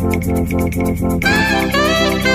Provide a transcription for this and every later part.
kiss, a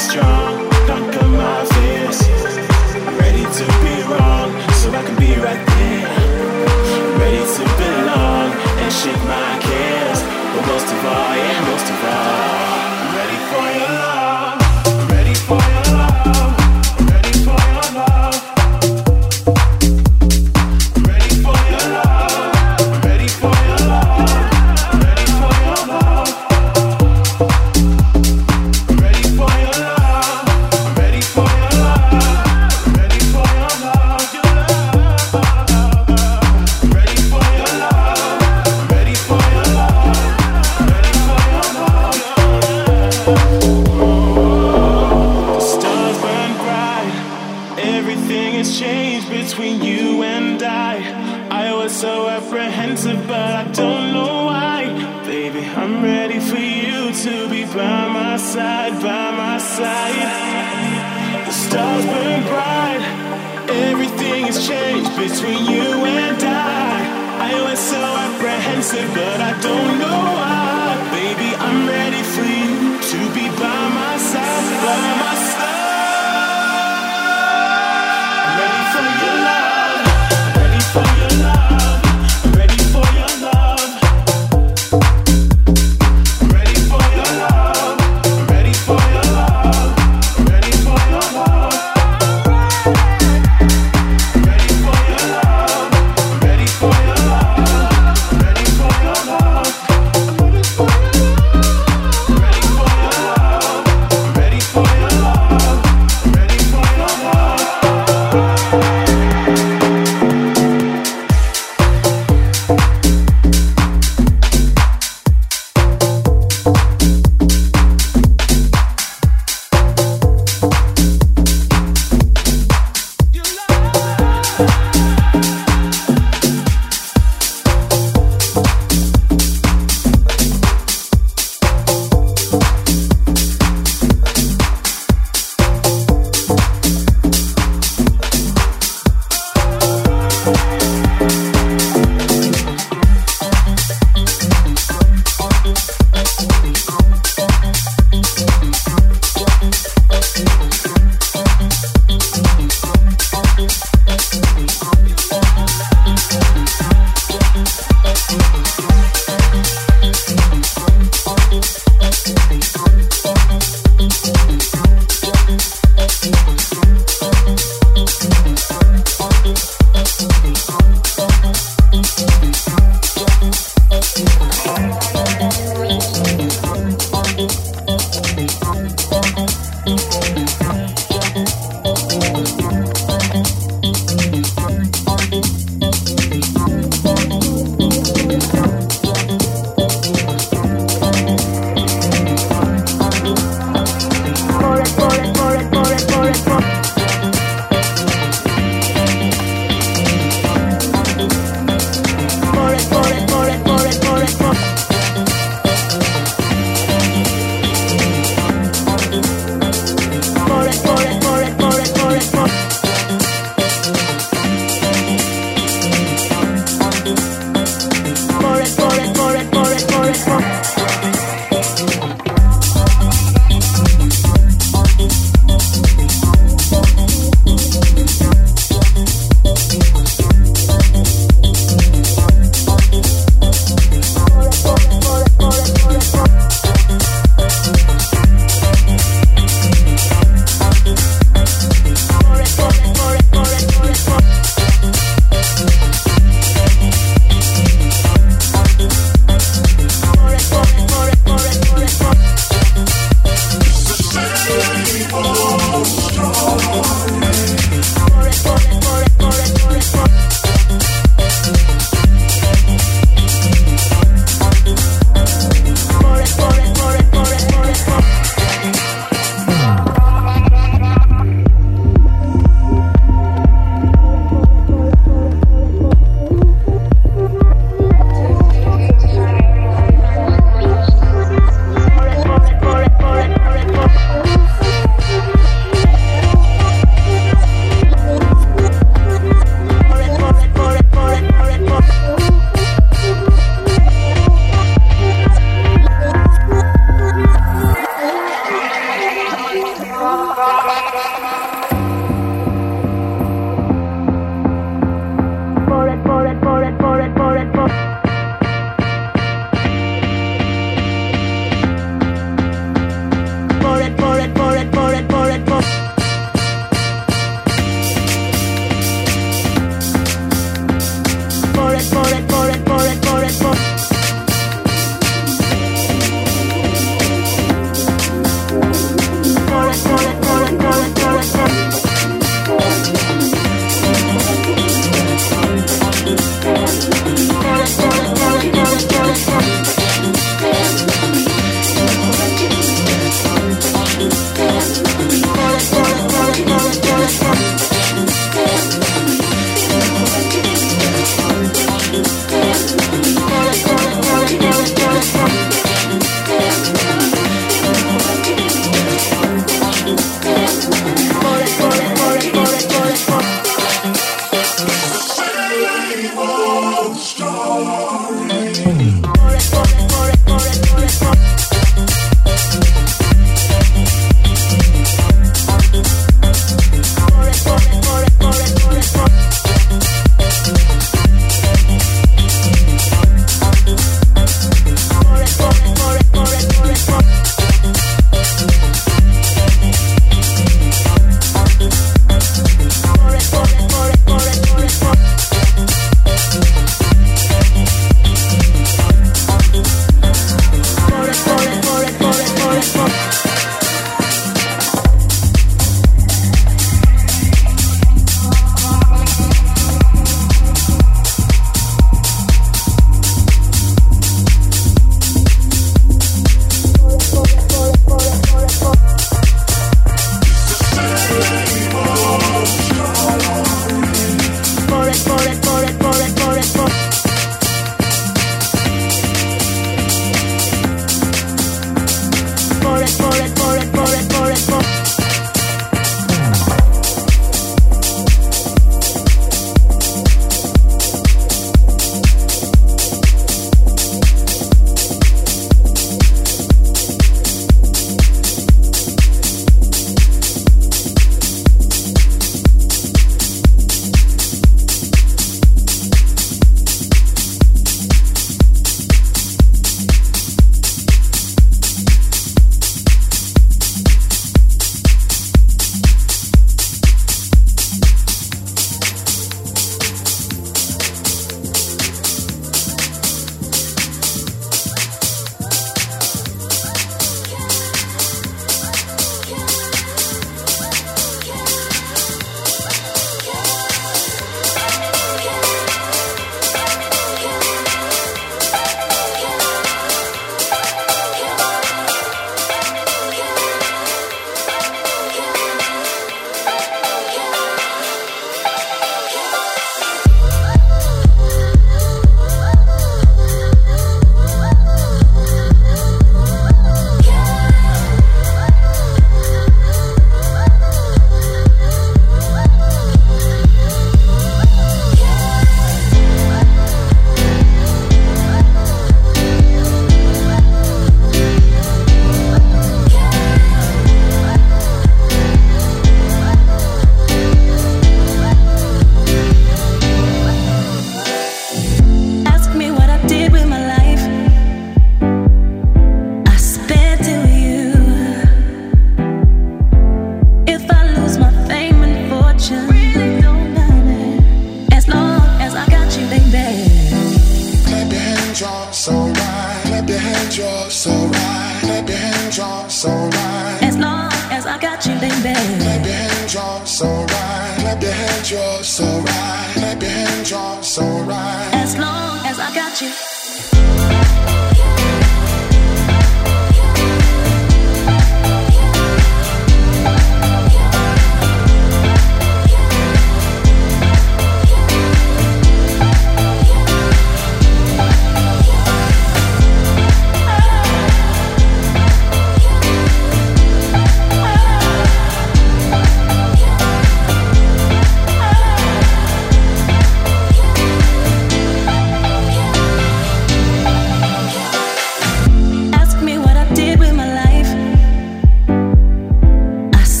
strong,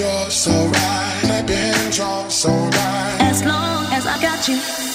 you're so right. Baby, you're so right. As long as I got you.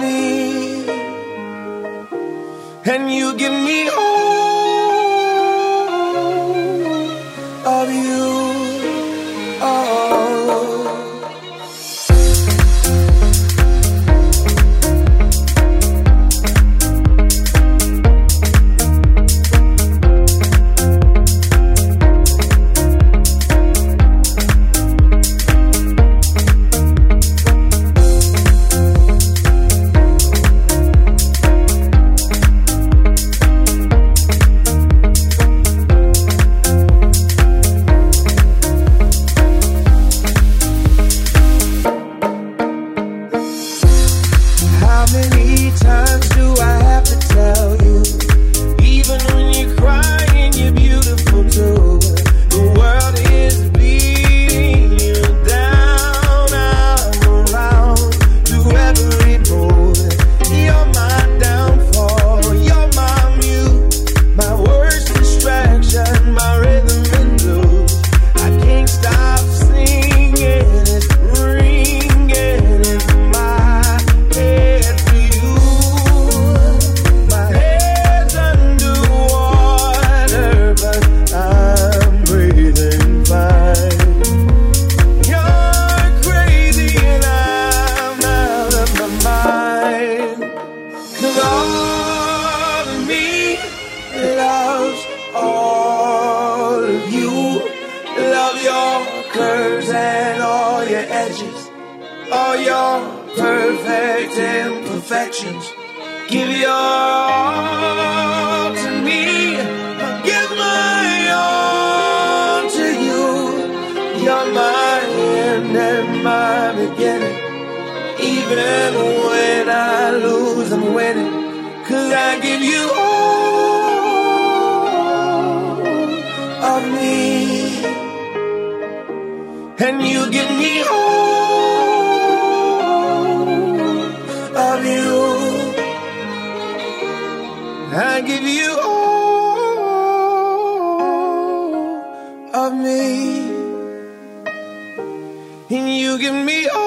Me. And you give me all Even when I lose, I'm winning. Cause I give you all of me. And you give me all of you. I give you all of me. And you give me all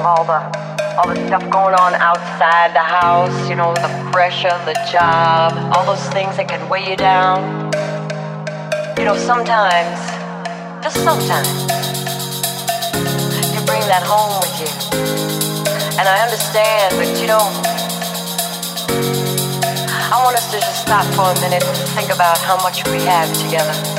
all the all the stuff going on outside the house, you know, the pressure, the job, all those things that can weigh you down. You know, sometimes, just sometimes, you bring that home with you. And I understand, but you know, I want us to just stop for a minute and think about how much we have together.